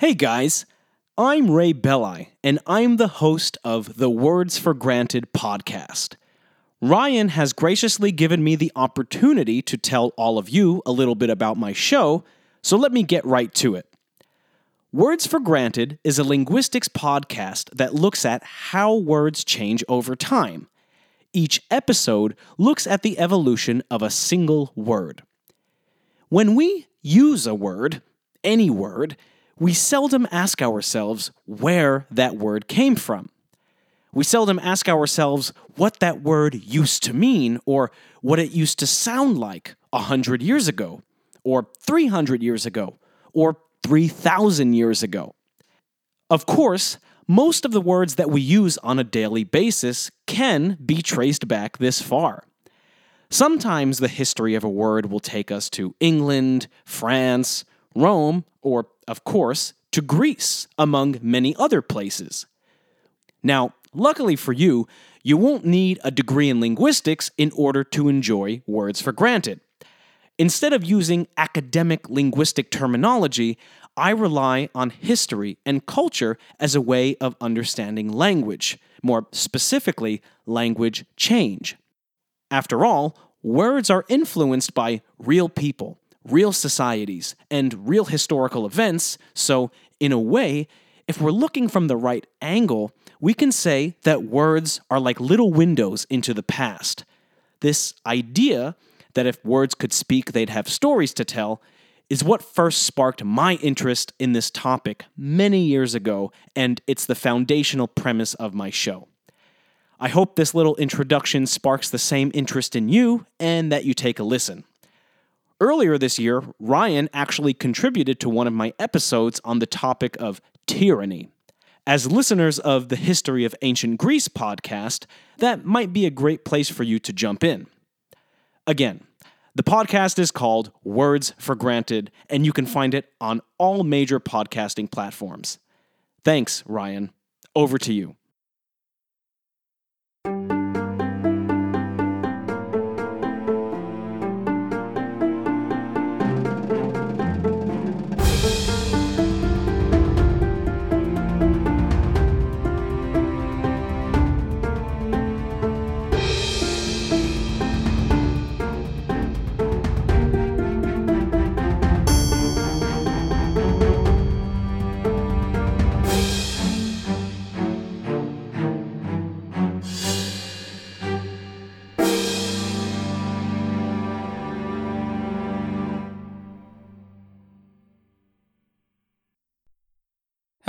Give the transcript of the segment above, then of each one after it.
Hey guys, I'm Ray Belli, and I'm the host of the Words for Granted podcast. Ryan has graciously given me the opportunity to tell all of you a little bit about my show, so let me get right to it. Words for Granted is a linguistics podcast that looks at how words change over time. Each episode looks at the evolution of a single word. When we use a word, any word, we seldom ask ourselves where that word came from. We seldom ask ourselves what that word used to mean or what it used to sound like a hundred years ago, or 300 years ago, or 3,000 years ago. Of course, most of the words that we use on a daily basis can be traced back this far. Sometimes the history of a word will take us to England, France, Rome, or, of course, to Greece, among many other places. Now, luckily for you, you won't need a degree in linguistics in order to enjoy words for granted. Instead of using academic linguistic terminology, I rely on history and culture as a way of understanding language, more specifically, language change. After all, words are influenced by real people, real societies, and real historical events, so, in a way, if we're looking from the right angle, we can say that words are like little windows into the past. This idea that if words could speak, they'd have stories to tell is what first sparked my interest in this topic many years ago, and it's the foundational premise of my show. I hope this little introduction sparks the same interest in you and that you take a listen. Earlier this year, Ryan actually contributed to one of my episodes on the topic of tyranny. As listeners of the History of Ancient Greece podcast, that might be a great place for you to jump in. Again, the podcast is called Words for Granted, and you can find it on all major podcasting platforms. Thanks, Ryan. Over to you.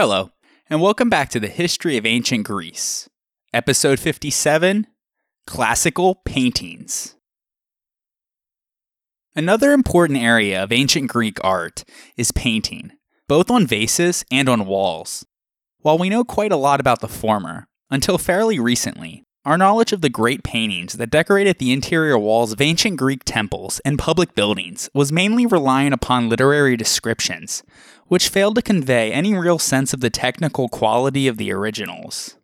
Hello, and welcome back to the History of Ancient Greece, Episode 57 Classical Paintings. Another important area of ancient Greek art is painting, both on vases and on walls. While we know quite a lot about the former, until fairly recently, our knowledge of the great paintings that decorated the interior walls of ancient Greek temples and public buildings was mainly relying upon literary descriptions, which failed to convey any real sense of the technical quality of the originals.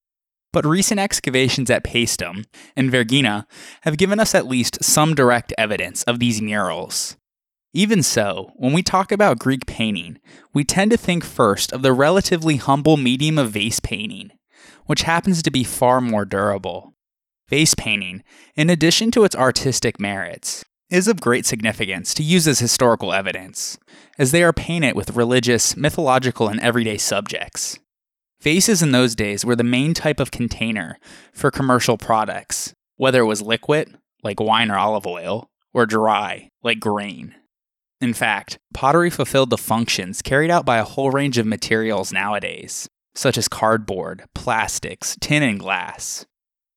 But recent excavations at Paestum and Vergina have given us at least some direct evidence of these murals. Even so, when we talk about Greek painting, we tend to think first of the relatively humble medium of vase painting, which happens to be far more durable. Vase painting, in addition to its artistic merits, is of great significance to use as historical evidence, as they are painted with religious, mythological, and everyday subjects. Vases in those days were the main type of container for commercial products, whether it was liquid, like wine or olive oil, or dry, like grain. In fact, pottery fulfilled the functions carried out by a whole range of materials nowadays, such as cardboard, plastics, tin, and glass.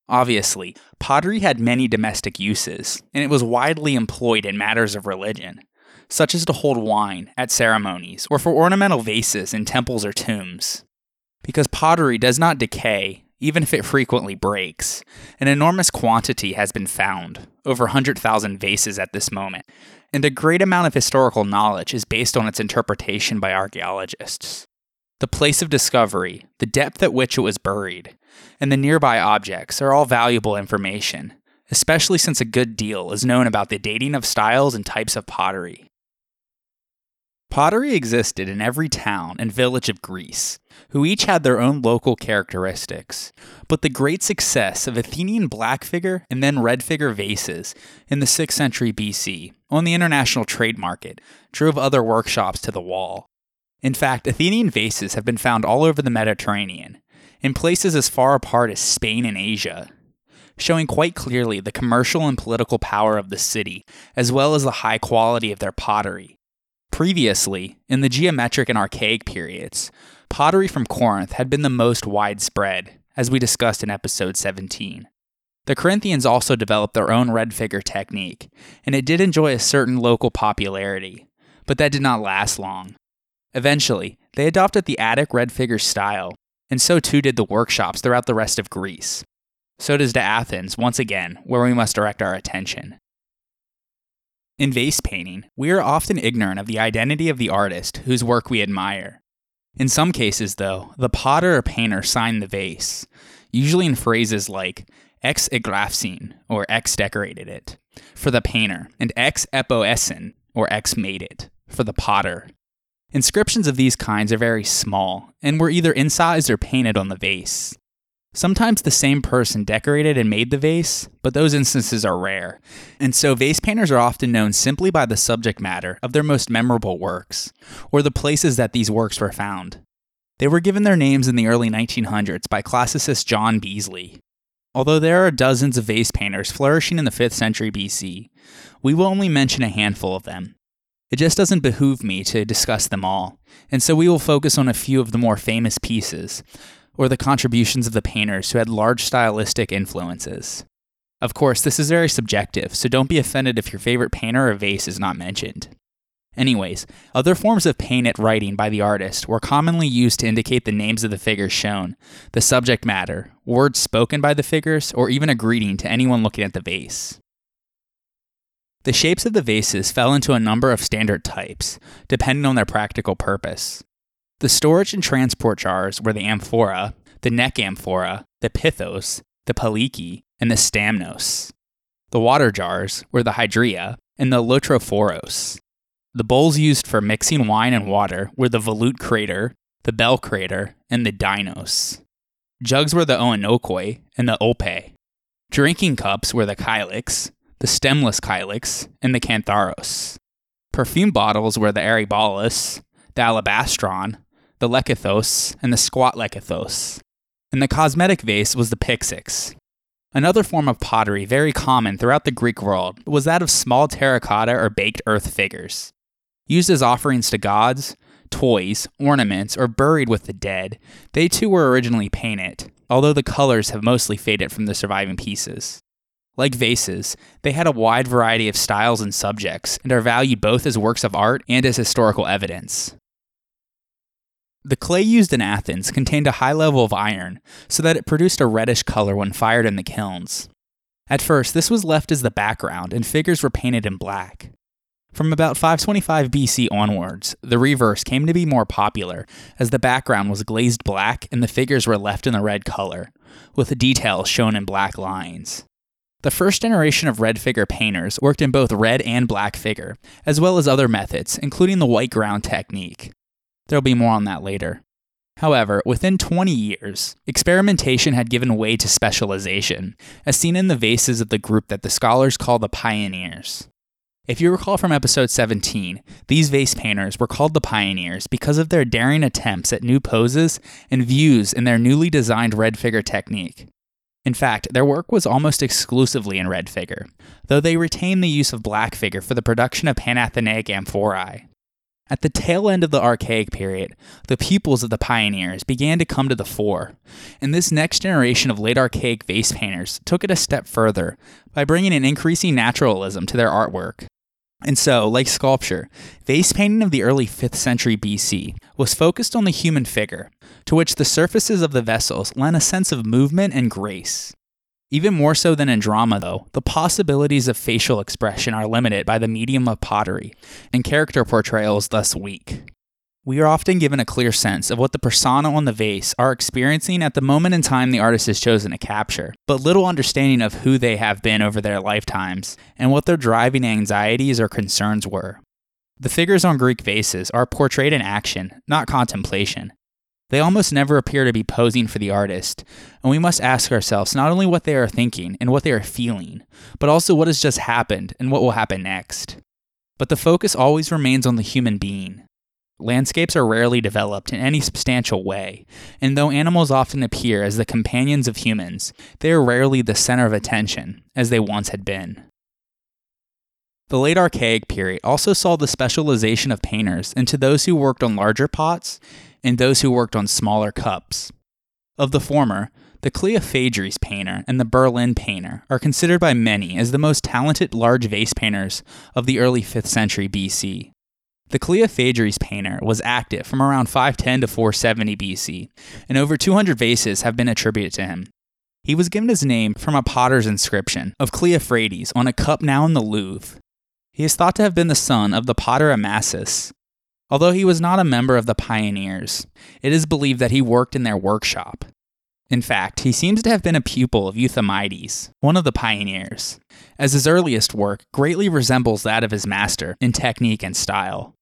Obviously, pottery had many domestic uses, and it was widely employed in matters of religion, such as to hold wine at ceremonies or for ornamental vases in temples or tombs. Because pottery does not decay, even if it frequently breaks, an enormous quantity has been found, over 100,000 vases at this moment, and a great amount of historical knowledge is based on its interpretation by archaeologists. The place of discovery, the depth at which it was buried, and the nearby objects are all valuable information, especially since a good deal is known about the dating of styles and types of pottery. Pottery existed in every town and village of Greece, who each had their own local characteristics. But the great success of Athenian black figure and then red figure vases in the 6th century BC on the international trade market drove other workshops to the wall. In fact, Athenian vases have been found all over the Mediterranean, in places as far apart as Spain and Asia, showing quite clearly the commercial and political power of the city, as well as the high quality of their pottery. Previously, in the geometric and archaic periods, pottery from Corinth had been the most widespread, as we discussed in episode 17. The Corinthians also developed their own red figure technique, and it did enjoy a certain local popularity, but that did not last long. Eventually, they adopted the Attic red figure style, and so too did the workshops throughout the rest of Greece. So does to Athens, once again, where we must direct our attention. In vase painting, we are often ignorant of the identity of the artist whose work we admire. In some cases, though, the potter or painter signed the vase, usually in phrases like ex egrapsen or ex decorated it for the painter, and ex epoiesen or ex made it for the potter. Inscriptions of these kinds are very small and were either incised or painted on the vase. Sometimes the same person decorated and made the vase, but those instances are rare, and so vase painters are often known simply by the subject matter of their most memorable works, or the places that these works were found. They were given their names in the early 1900s by classicist John Beazley. Although there are dozens of vase painters flourishing in the 5th century BC, we will only mention a handful of them, it just doesn't behoove me to discuss them all, and so we will focus on a few of the more famous pieces, or the contributions of the painters who had large stylistic influences. Of course, this is very subjective, so don't be offended if your favorite painter or vase is not mentioned. Anyways, other forms of paint at writing by the artist were commonly used to indicate the names of the figures shown, the subject matter, words spoken by the figures, or even a greeting to anyone looking at the vase. The shapes of the vases fell into a number of standard types, depending on their practical purpose. The storage and transport jars were the amphora, the neck amphora, the pithos, the pelike, and the stamnos. The water jars were the hydria and the loutrophoros. The bowls used for mixing wine and water were the volute crater, the bell crater, and the dinos. Jugs were the oinokoi and the olpe. Drinking cups were the kylix, the stemless kylix, and the cantharos. Perfume bottles were the aryballos, the alabastron, the lekythos, and the squat lekythos. And the cosmetic vase was the pyxis. Another form of pottery very common throughout the Greek world was that of small terracotta or baked earth figures. Used as offerings to gods, toys, ornaments, or buried with the dead, they too were originally painted, although the colors have mostly faded from the surviving pieces. Like vases, they had a wide variety of styles and subjects, and are valued both as works of art and as historical evidence. The clay used in Athens contained a high level of iron, so that it produced a reddish color when fired in the kilns. At first, this was left as the background, and figures were painted in black. From about 525 BC onwards, the reverse came to be more popular, as the background was glazed black and the figures were left in the red color, with details shown in black lines. The first generation of red figure painters worked in both red and black figure, as well as other methods, including the white ground technique. There'll be more on that later. However, within 20 years, experimentation had given way to specialization, as seen in the vases of the group that the scholars call the pioneers. If you recall from episode 17, these vase painters were called the pioneers because of their daring attempts at new poses and views in their newly designed red figure technique. In fact, their work was almost exclusively in red figure, though they retained the use of black figure for the production of Panathenaic amphorae. At the tail end of the Archaic period, the pupils of the pioneers began to come to the fore, and this next generation of late Archaic vase painters took it a step further by bringing an increasing naturalism to their artwork. And so, like sculpture, vase painting of the early 5th century BC was focused on the human figure, to which the surfaces of the vessels lent a sense of movement and grace. Even more so than in drama, though, the possibilities of facial expression are limited by the medium of pottery, and character portrayal is thus weak. We are often given a clear sense of what the persona on the vase are experiencing at the moment in time the artist has chosen to capture, but little understanding of who they have been over their lifetimes and what their driving anxieties or concerns were. The figures on Greek vases are portrayed in action, not contemplation. They almost never appear to be posing for the artist, and we must ask ourselves not only what they are thinking and what they are feeling, but also what has just happened and what will happen next. But the focus always remains on the human being. Landscapes are rarely developed in any substantial way, and though animals often appear as the companions of humans, they are rarely the center of attention, as they once had been. The late Archaic period also saw the specialization of painters into those who worked on larger pots and those who worked on smaller cups. Of the former, the Cleophrades painter and the Berlin painter are considered by many as the most talented large vase painters of the early 5th century BC. The Cleophrades painter was active from around 510 to 470 BC, and over 200 vases have been attributed to him. He was given his name from a potter's inscription of Cleophrades on a cup now in the Louvre. He is thought to have been the son of the potter Amasis. Although he was not a member of the pioneers, it is believed that he worked in their workshop. In fact, he seems to have been a pupil of Euthymides, one of the pioneers, as his earliest work greatly resembles that of his master in technique and style.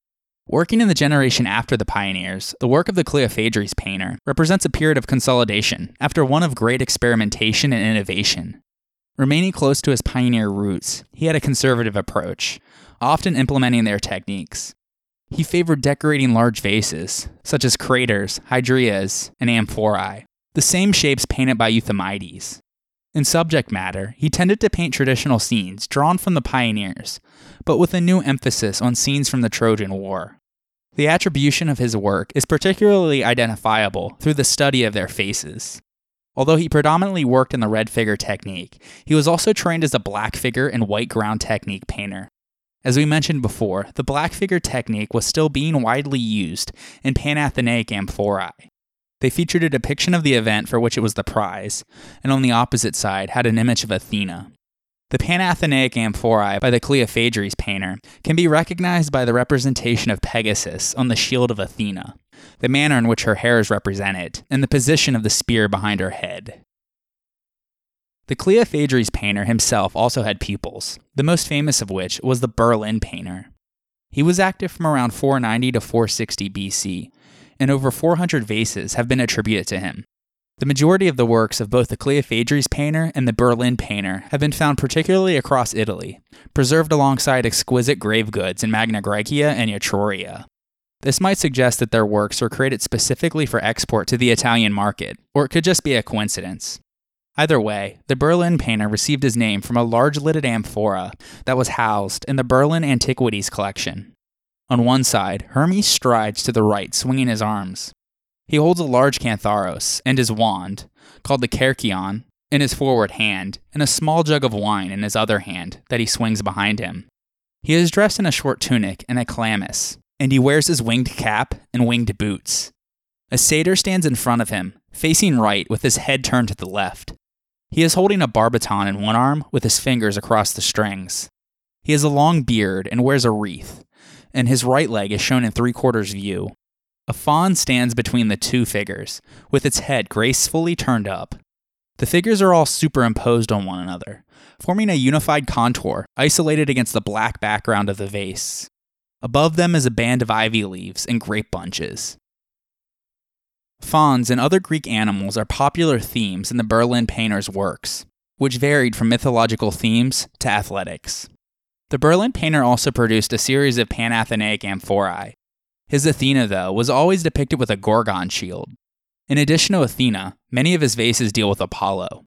Working in the generation after the pioneers, the work of the Cleophrades painter represents a period of consolidation after one of great experimentation and innovation. Remaining close to his pioneer roots, he had a conservative approach, often implementing their techniques. He favored decorating large vases, such as craters, hydrias, and amphorae, the same shapes painted by Euthymides. In subject matter, he tended to paint traditional scenes drawn from the pioneers, but with a new emphasis on scenes from the Trojan War. The attribution of his work is particularly identifiable through the study of their faces. Although he predominantly worked in the red figure technique, he was also trained as a black figure and white ground technique painter. As we mentioned before, the black figure technique was still being widely used in Panathenaic amphorae. They featured a depiction of the event for which it was the prize, and on the opposite side had an image of Athena. The Panathenaic amphorae by the Cleophrades painter can be recognized by the representation of Pegasus on the shield of Athena, the manner in which her hair is represented, and the position of the spear behind her head. The Cleophrades painter himself also had pupils, the most famous of which was the Berlin painter. He was active from around 490 to 460 BC, and over 400 vases have been attributed to him. The majority of the works of both the Cleophrades painter and the Berlin painter have been found particularly across Italy, preserved alongside exquisite grave goods in Magna Graecia and Etruria. This might suggest that their works were created specifically for export to the Italian market, or it could just be a coincidence. Either way, the Berlin painter received his name from a large lidded amphora that was housed in the Berlin Antiquities collection. On one side, Hermes strides to the right, swinging his arms. He holds a large cantharos and his wand, called the kerykeion, in his forward hand, and a small jug of wine in his other hand that he swings behind him. He is dressed in a short tunic and a chlamys, and he wears his winged cap and winged boots. A satyr stands in front of him, facing right with his head turned to the left. He is holding a barbiton in one arm with his fingers across the strings. He has a long beard and wears a wreath, and his right leg is shown in three quarters view. A faun stands between the two figures, with its head gracefully turned up. The figures are all superimposed on one another, forming a unified contour isolated against the black background of the vase. Above them is a band of ivy leaves and grape bunches. Fauns and other Greek animals are popular themes in the Berlin painter's works, which varied from mythological themes to athletics. The Berlin painter also produced a series of Panathenaic amphorae. His Athena, though, was always depicted with a Gorgon shield. In addition to Athena, many of his vases deal with Apollo.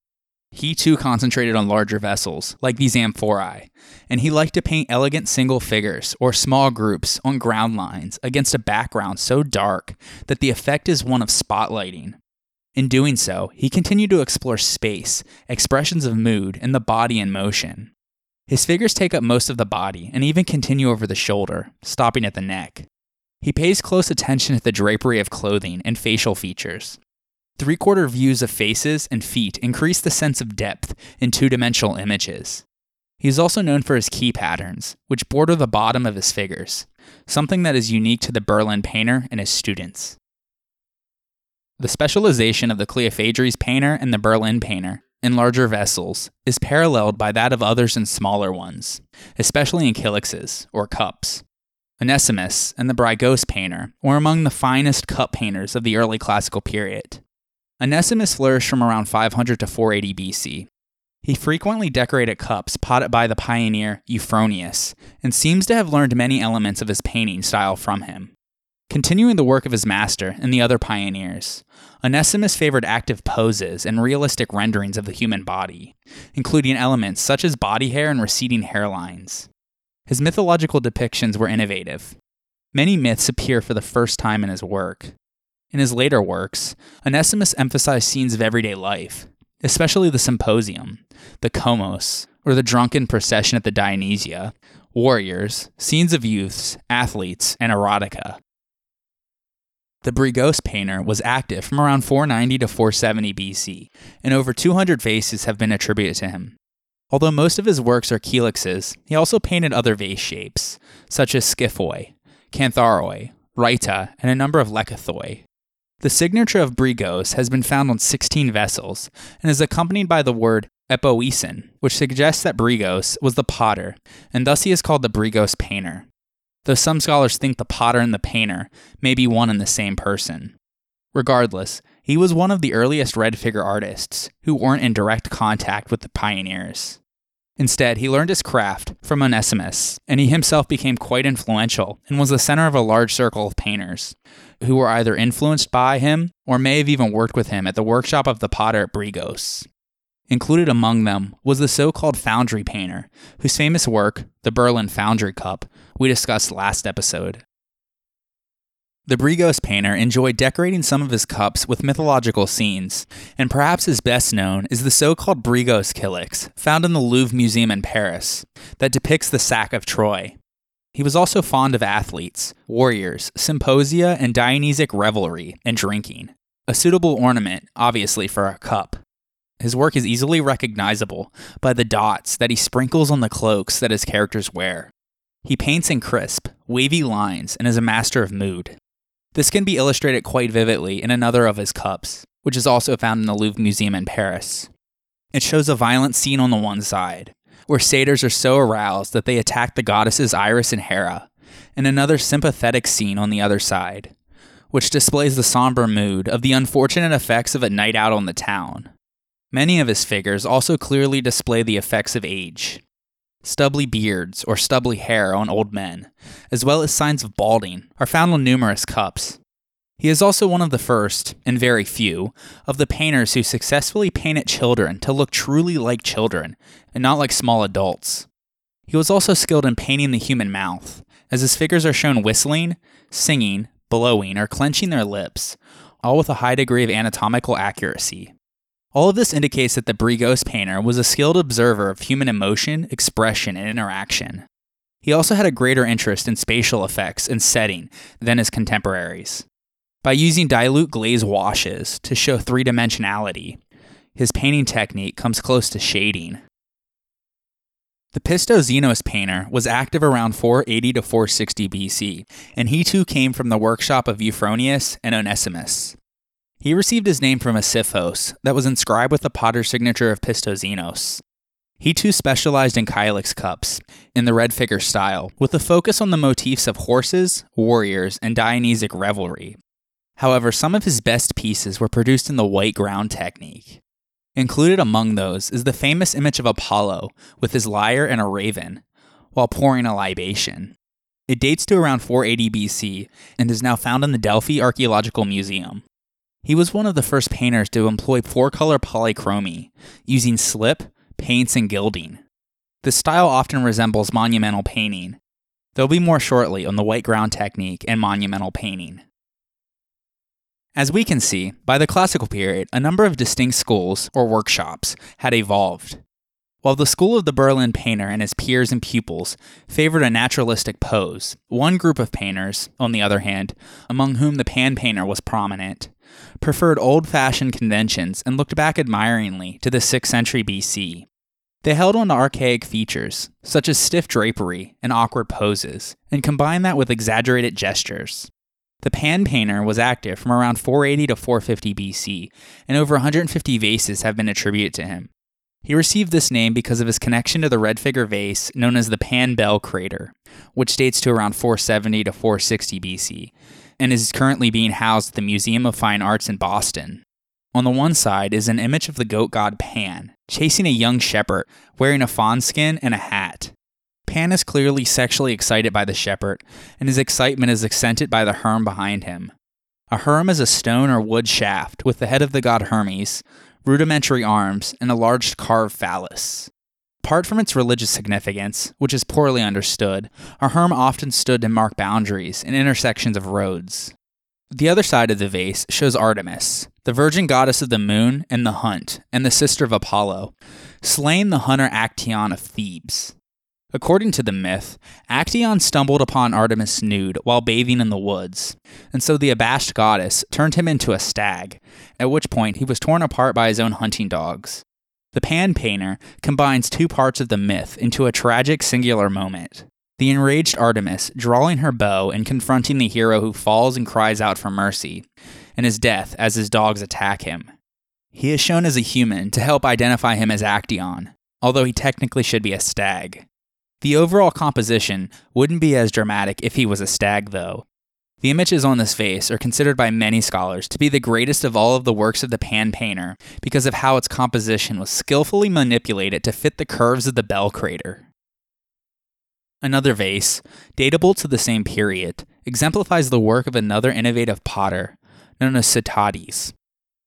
He too concentrated on larger vessels, like these amphorae, and he liked to paint elegant single figures or small groups on ground lines against a background so dark that the effect is one of spotlighting. In doing so, he continued to explore space, expressions of mood, and the body in motion. His figures take up most of the body and even continue over the shoulder, stopping at the neck. He pays close attention to the drapery of clothing and facial features. Three quarter views of faces and feet increase the sense of depth in two dimensional images. He is also known for his key patterns, which border the bottom of his figures, something that is unique to the Berlin painter and his students. The specialization of the Cleophrades painter and the Berlin painter in larger vessels is paralleled by that of others in smaller ones, especially in kylixes, or cups. Onesimus and the Brygos painter were among the finest cup painters of the early classical period. Onesimus flourished from around 500 to 480 BC. He frequently decorated cups potted by the pioneer Euphronius and seems to have learned many elements of his painting style from him. Continuing the work of his master and the other pioneers, Onesimus favored active poses and realistic renderings of the human body, including elements such as body hair and receding hairlines. His mythological depictions were innovative. Many myths appear for the first time in his work. In his later works, Onesimus emphasized scenes of everyday life, especially the symposium, the komos, or the drunken procession at the Dionysia, warriors, scenes of youths, athletes, and erotica. The Brygos painter was active from around 490 to 470 BC, and over 200 vases have been attributed to him. Although most of his works are kylixes, he also painted other vase shapes, such as scyphoi, cantharoi, rhyta, and a number of lekythoi. The signature of Brygos has been found on 16 vessels and is accompanied by the word epoiesen, which suggests that Brygos was the potter, and thus he is called the Brygos painter. Though some scholars think the potter and the painter may be one and the same person. Regardless, he was one of the earliest red figure artists who weren't in direct contact with the pioneers. Instead, he learned his craft from Onesimus, and he himself became quite influential and was the center of a large circle of painters who were either influenced by him or may have even worked with him at the workshop of the potter at Brygos. Included among them was the so called foundry painter, whose famous work, the Berlin Foundry Cup, we discussed last episode. The Brygos painter enjoyed decorating some of his cups with mythological scenes, and perhaps his best known is the so called Brygos Kylix, found in the Louvre Museum in Paris, that depicts the sack of Troy. He was also fond of athletes, warriors, symposia, and Dionysic revelry and drinking, a suitable ornament, obviously, for a cup. His work is easily recognizable by the dots that he sprinkles on the cloaks that his characters wear. He paints in crisp, wavy lines and is a master of mood. This can be illustrated quite vividly in another of his cups, which is also found in the Louvre Museum in Paris. It shows a violent scene on the one side, where satyrs are so aroused that they attack the goddesses Iris and Hera, and another sympathetic scene on the other side, which displays the somber mood of the unfortunate effects of a night out on the town. Many of his figures also clearly display the effects of age, Stubbly beards or stubbly hair on old men, as well as signs of balding, are found on numerous cups. He is also one of the first, and very few, of the painters who successfully painted children to look truly like children and not like small adults. He was also skilled in painting the human mouth, as his figures are shown whistling, singing, blowing, or clenching their lips, all with a high degree of anatomical accuracy. All of this indicates that the Brygos painter was a skilled observer of human emotion, expression, and interaction. He also had a greater interest in spatial effects and setting than his contemporaries. By using dilute glaze washes to show three dimensionality, his painting technique comes close to shading. The Pistoxenos painter was active around 480 to 460 BC, and he too came from the workshop of Euphronius and Onesimus. He received his name from a skyphos that was inscribed with the potter's signature of Pistoxenos. He too specialized in Kylix cups, in the red figure style, with a focus on the motifs of horses, warriors, and Dionysic revelry. However, some of his best pieces were produced in the white ground technique. Included among those is the famous image of Apollo with his lyre and a raven, while pouring a libation. It dates to around 480 BC and is now found in the Delphi Archaeological Museum. He was one of the first painters to employ four color polychromy, using slip, paints, and gilding. The style often resembles monumental painting. There'll be more shortly on the white ground technique and monumental painting. As we can see, by the classical period, a number of distinct schools, or workshops, had evolved. While the school of the Berlin painter and his peers and pupils favored a naturalistic pose, one group of painters, on the other hand, among whom the pan painter was prominent, preferred old fashioned conventions and looked back admiringly to the 6th century BC. They held on to archaic features, such as stiff drapery and awkward poses, and combined that with exaggerated gestures. The pan painter was active from around 480 to 450 BC, and over 150 vases have been attributed to him. He received this name because of his connection to the red figure vase known as the Pan Bell crater, which dates to around 470 to 460 BC, and is currently being housed at the Museum of Fine Arts in Boston. On the one side is an image of the goat god Pan, chasing a young shepherd wearing a fawn skin and a hat. Pan is clearly sexually excited by the shepherd, and his excitement is accented by the herm behind him. A herm is a stone or wood shaft with the head of the god Hermes, rudimentary arms, and a large carved phallus. Apart from its religious significance, which is poorly understood, a herm often stood to mark boundaries and intersections of roads. The other side of the vase shows Artemis, the virgin goddess of the moon and the hunt, and the sister of Apollo, slaying the hunter Actaeon of Thebes. According to the myth, Actaeon stumbled upon Artemis nude while bathing in the woods, and so the abashed goddess turned him into a stag, at which point he was torn apart by his own hunting dogs. The Pan painter combines two parts of the myth into a tragic singular moment. The enraged Artemis drawing her bow and confronting the hero who falls and cries out for mercy, and his death as his dogs attack him. He is shown as a human to help identify him as Actaeon, although he technically should be a stag. The overall composition wouldn't be as dramatic if he was a stag, though. The images on this vase are considered by many scholars to be the greatest of all of the works of the Pan painter because of how its composition was skillfully manipulated to fit the curves of the bell crater. Another vase, datable to the same period, exemplifies the work of another innovative potter known as Sotades.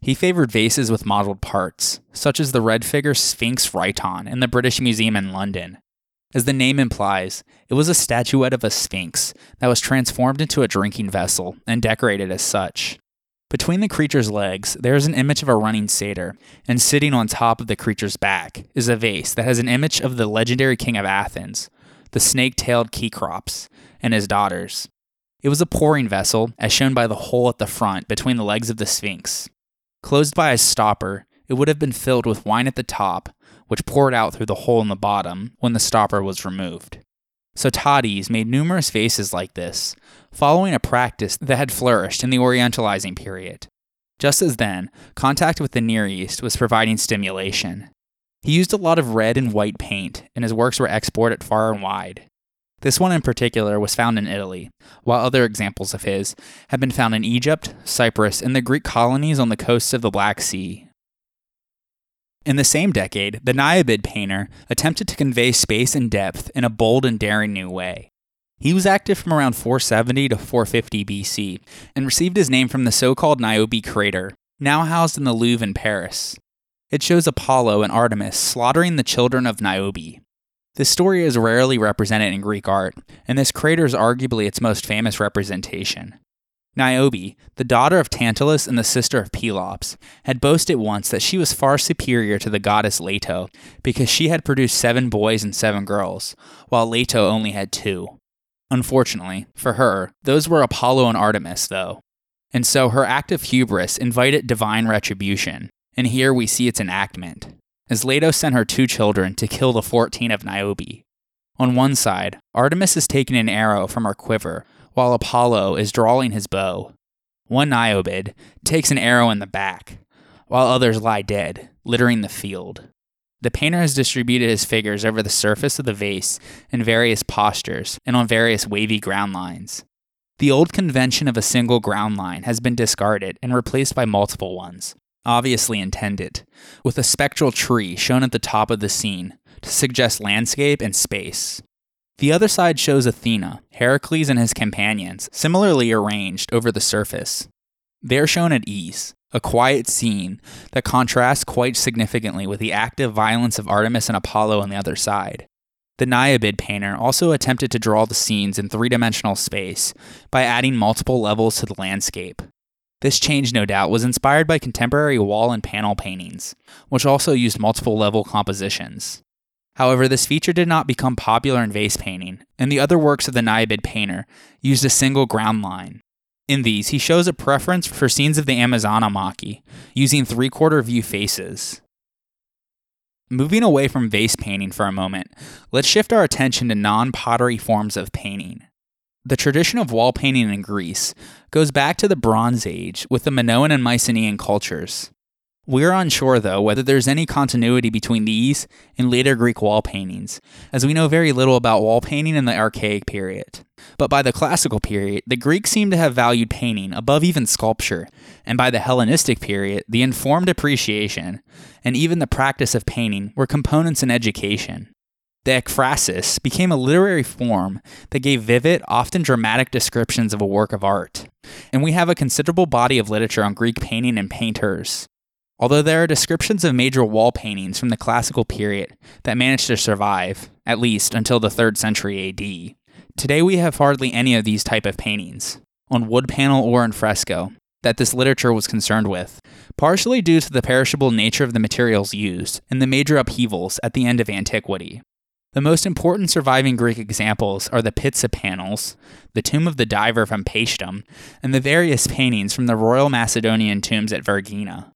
He favored vases with modeled parts, such as the red figure Sphinx Rhyton in the British Museum in London. As the name implies, it was a statuette of a sphinx that was transformed into a drinking vessel and decorated as such. Between the creature's legs, there is an image of a running satyr, and sitting on top of the creature's back is a vase that has an image of the legendary king of Athens, the snake tailed Cecrops, and his daughters. It was a pouring vessel, as shown by the hole at the front between the legs of the Sphinx. Closed by a stopper, it would have been filled with wine at the top, which poured out through the hole in the bottom when the stopper was removed. So Sotades made numerous vases like this, following a practice that had flourished in the Orientalizing period. Just as then, contact with the Near East was providing stimulation. He used a lot of red and white paint, and his works were exported far and wide. This one in particular was found in Italy, while other examples of his have been found in Egypt, Cyprus, and the Greek colonies on the coasts of the Black Sea. In the same decade, the Niobid painter attempted to convey space and depth in a bold and daring new way. He was active from around 470 to 450 BC and received his name from the so called Niobe crater, now housed in the Louvre in Paris. It shows Apollo and Artemis slaughtering the children of Niobe, this story is rarely represented in Greek art, and this crater is arguably its most famous representation. Niobe, the daughter of Tantalus and the sister of Pelops, had boasted once that she was far superior to the goddess Leto because she had produced seven boys and seven girls, while Leto only had two. Unfortunately, for her, those were Apollo and Artemis, though. And so her act of hubris invited divine retribution, and here we see its enactment as Leto sent her two children to kill the 14 of Niobe. On one side, Artemis is taking an arrow from her quiver, while Apollo is drawing his bow. One Niobid takes an arrow in the back, while others lie dead, littering the field. The painter has distributed his figures over the surface of the vase in various postures and on various wavy ground lines. The old convention of a single ground line has been discarded and replaced by multiple ones, obviously intended, with a spectral tree shown at the top of the scene to suggest landscape and space. The other side shows Athena, Heracles, and his companions, similarly arranged over the surface. They are shown at ease, a quiet scene that contrasts quite significantly with the active violence of Artemis and Apollo on the other side. The Niobid painter also attempted to draw the scenes in three dimensional space by adding multiple levels to the landscape, this change, no doubt, was inspired by contemporary wall and panel paintings, which also used multiple level compositions. However, this feature did not become popular in vase painting, and the other works of the Niobid painter used a single ground line. In these, he shows a preference for scenes of the Amazonomachy, using three quarter view faces. Moving away from vase painting for a moment, let's shift our attention to non pottery forms of painting. The tradition of wall painting in Greece goes back to the Bronze Age with the Minoan and Mycenaean cultures. We're unsure, though, whether there's any continuity between these and later Greek wall paintings, as we know very little about wall painting in the Archaic period. But by the Classical period, the Greeks seem to have valued painting above even sculpture, and by the Hellenistic period, the informed appreciation and even the practice of painting were components in education. The ekphrasis became a literary form that gave vivid, often dramatic descriptions of a work of art. And we have a considerable body of literature on Greek painting and painters, Although there are descriptions of major wall paintings from the classical period that managed to survive, at least until the 3rd century AD, today we have hardly any of these type of paintings, on wood panel or in fresco, that this literature was concerned with, partially due to the perishable nature of the materials used and the major upheavals at the end of antiquity. The most important surviving Greek examples are the Pitsa panels, the tomb of the diver from Paestum, and the various paintings from the royal Macedonian tombs at Vergina.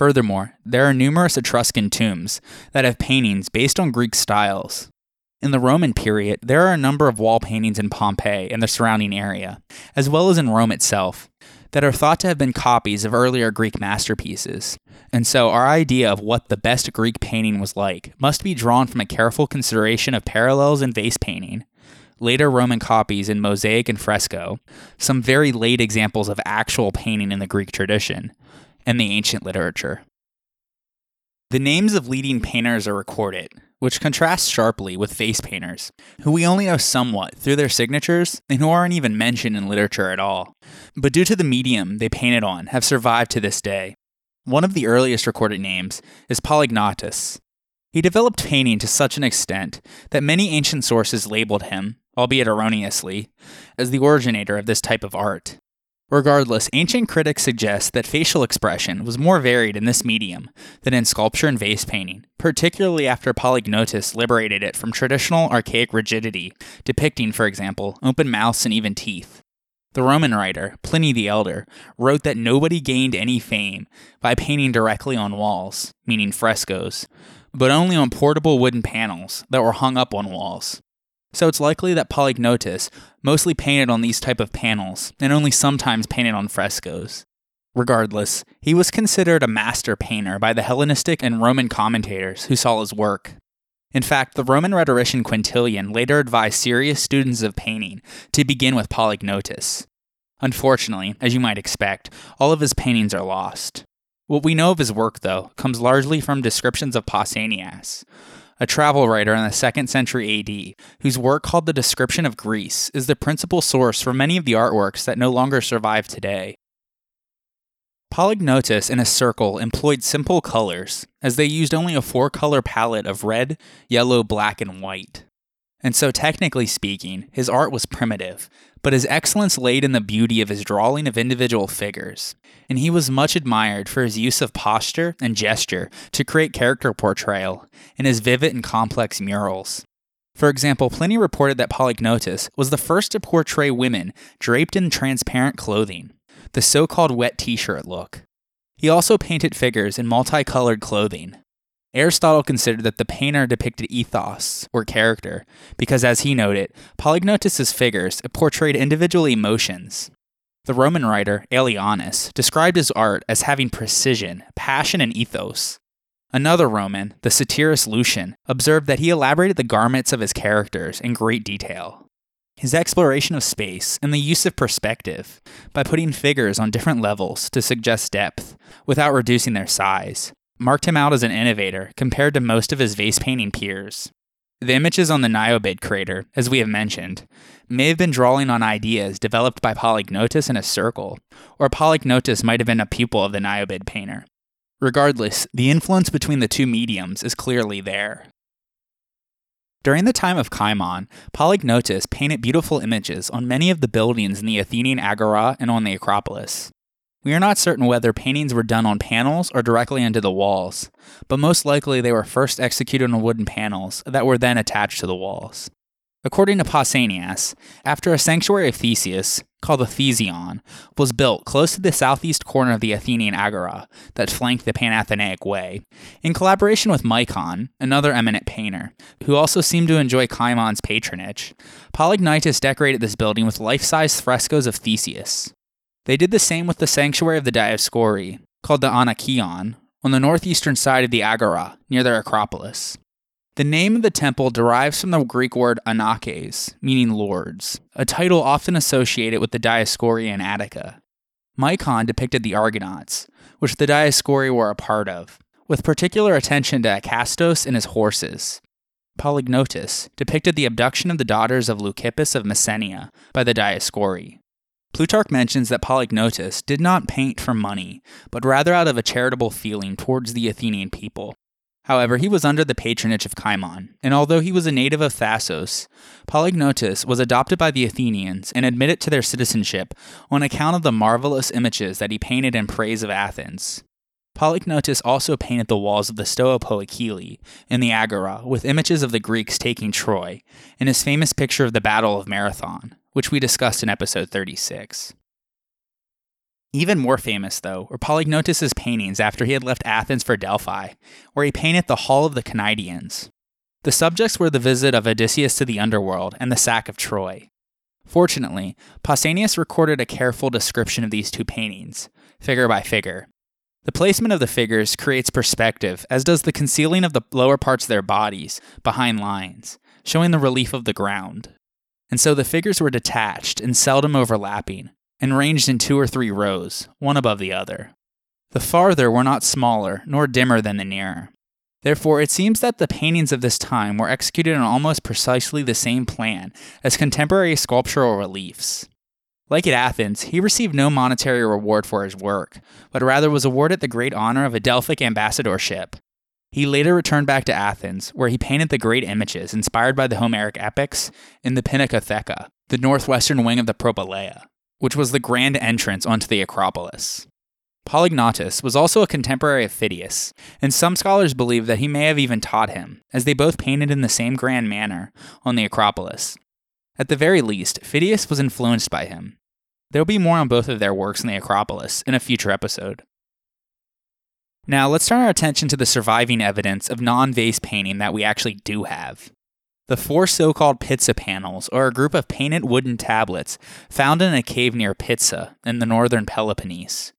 Furthermore, there are numerous Etruscan tombs that have paintings based on Greek styles. In the Roman period, there are a number of wall paintings in Pompeii and the surrounding area, as well as in Rome itself, that are thought to have been copies of earlier Greek masterpieces. And so, our idea of what the best Greek painting was like must be drawn from a careful consideration of parallels in vase painting, later Roman copies in mosaic and fresco, some very late examples of actual painting in the Greek tradition, and the ancient literature. The names of leading painters are recorded, which contrasts sharply with vase painters, who we only know somewhat through their signatures and who aren't even mentioned in literature at all, but due to the medium they painted on, have survived to this day. One of the earliest recorded names is Polygnotus. He developed painting to such an extent that many ancient sources labeled him, albeit erroneously, as the originator of this type of art. Regardless, ancient critics suggest that facial expression was more varied in this medium than in sculpture and vase painting, particularly after Polygnotus liberated it from traditional archaic rigidity, depicting, for example, open mouths and even teeth. The Roman writer, Pliny the Elder, wrote that nobody gained any fame by painting directly on walls, meaning frescoes, but only on portable wooden panels that were hung up on walls. So it's likely that Polygnotus mostly painted on these type of panels and only sometimes painted on frescoes. Regardless, he was considered a master painter by the Hellenistic and Roman commentators who saw his work. In fact, the Roman rhetorician Quintilian later advised serious students of painting to begin with Polygnotus. Unfortunately, as you might expect, all of his paintings are lost. What we know of his work, though, comes largely from descriptions of Pausanias, a travel writer in the 2nd century AD, whose work called The Description of Greece is the principal source for many of the artworks that no longer survive today. Polygnotus in a circle employed simple colors, as they used only a four color palette of red, yellow, black, and white. And so, technically speaking, his art was primitive, but his excellence laid in the beauty of his drawing of individual figures, and he was much admired for his use of posture and gesture to create character portrayal in his vivid and complex murals. For example, Pliny reported that Polygnotus was the first to portray women draped in transparent clothing, the so called wet t shirt look. He also painted figures in multicolored clothing, Aristotle considered that the painter depicted ethos, or character, because as he noted, Polygnotus's figures portrayed individual emotions. The Roman writer Aelianus described his art as having precision, passion, and ethos. Another Roman, the satirist Lucian, observed that he elaborated the garments of his characters in great detail. His exploration of space and the use of perspective by putting figures on different levels to suggest depth without reducing their size marked him out as an innovator compared to most of his vase painting peers. The images on the Niobid crater, as we have mentioned, may have been drawing on ideas developed by Polygnotus in a circle, or Polygnotus might have been a pupil of the Niobid painter. Regardless, the influence between the two mediums is clearly there. During the time of Cimon, Polygnotus painted beautiful images on many of the buildings in the Athenian Agora and on the Acropolis. We are not certain whether paintings were done on panels or directly into the walls, but most likely they were first executed on wooden panels that were then attached to the walls. According to Pausanias, after a sanctuary of Theseus, called the Theseion, was built close to the southeast corner of the Athenian Agora that flanked the Panathenaic Way, in collaboration with Micon, another eminent painter, who also seemed to enjoy Cimon's patronage, Polygnotus decorated this building with life size frescoes of Theseus. They did the same with the sanctuary of the Dioscuri, called the Anakeion, on the northeastern side of the Agora, near their Acropolis. The name of the temple derives from the Greek word anakes, meaning lords, a title often associated with the Dioscuri in Attica. Micon depicted the Argonauts, which the Dioscuri were a part of, with particular attention to Acastos and his horses. Polygnotus depicted the abduction of the daughters of Leucippus of Messenia by the Dioscuri. Plutarch mentions that Polygnotus did not paint for money, but rather out of a charitable feeling towards the Athenian people. However, he was under the patronage of Cimon, and although he was a native of Thasos, Polygnotus was adopted by the Athenians and admitted to their citizenship on account of the marvelous images that he painted in praise of Athens. Polygnotus also painted the walls of the Stoa Poikile in the Agora with images of the Greeks taking Troy, in his famous picture of the Battle of Marathon, which we discussed in episode 36. Even more famous, though, were Polygnotus' paintings after he had left Athens for Delphi, where he painted the Hall of the Cnidians. The subjects were the visit of Odysseus to the underworld and the sack of Troy. Fortunately, Pausanias recorded a careful description of these two paintings, figure by figure. The placement of the figures creates perspective, as does the concealing of the lower parts of their bodies behind lines, showing the relief of the ground. And so the figures were detached and seldom overlapping, and ranged in two or three rows, one above the other. The farther were not smaller nor dimmer than the nearer. Therefore, it seems that the paintings of this time were executed on almost precisely the same plan as contemporary sculptural reliefs. Like at Athens, he received no monetary reward for his work, but rather was awarded the great honor of a Delphic ambassadorship. He later returned back to Athens, where he painted the great images inspired by the Homeric epics in the Pinacotheca, the northwestern wing of the Propylaea which was the grand entrance onto the Acropolis. Polygnotus was also a contemporary of Phidias, and some scholars believe that he may have even taught him, as they both painted in the same grand manner on the Acropolis. At the very least, Phidias was influenced by him. There will be more on both of their works in the Acropolis in a future episode. Now, let's turn our attention to the surviving evidence of non vase painting that we actually do have. The four so called Pitsa panels are a group of painted wooden tablets found in a cave near Pitsa in the northern Peloponnese.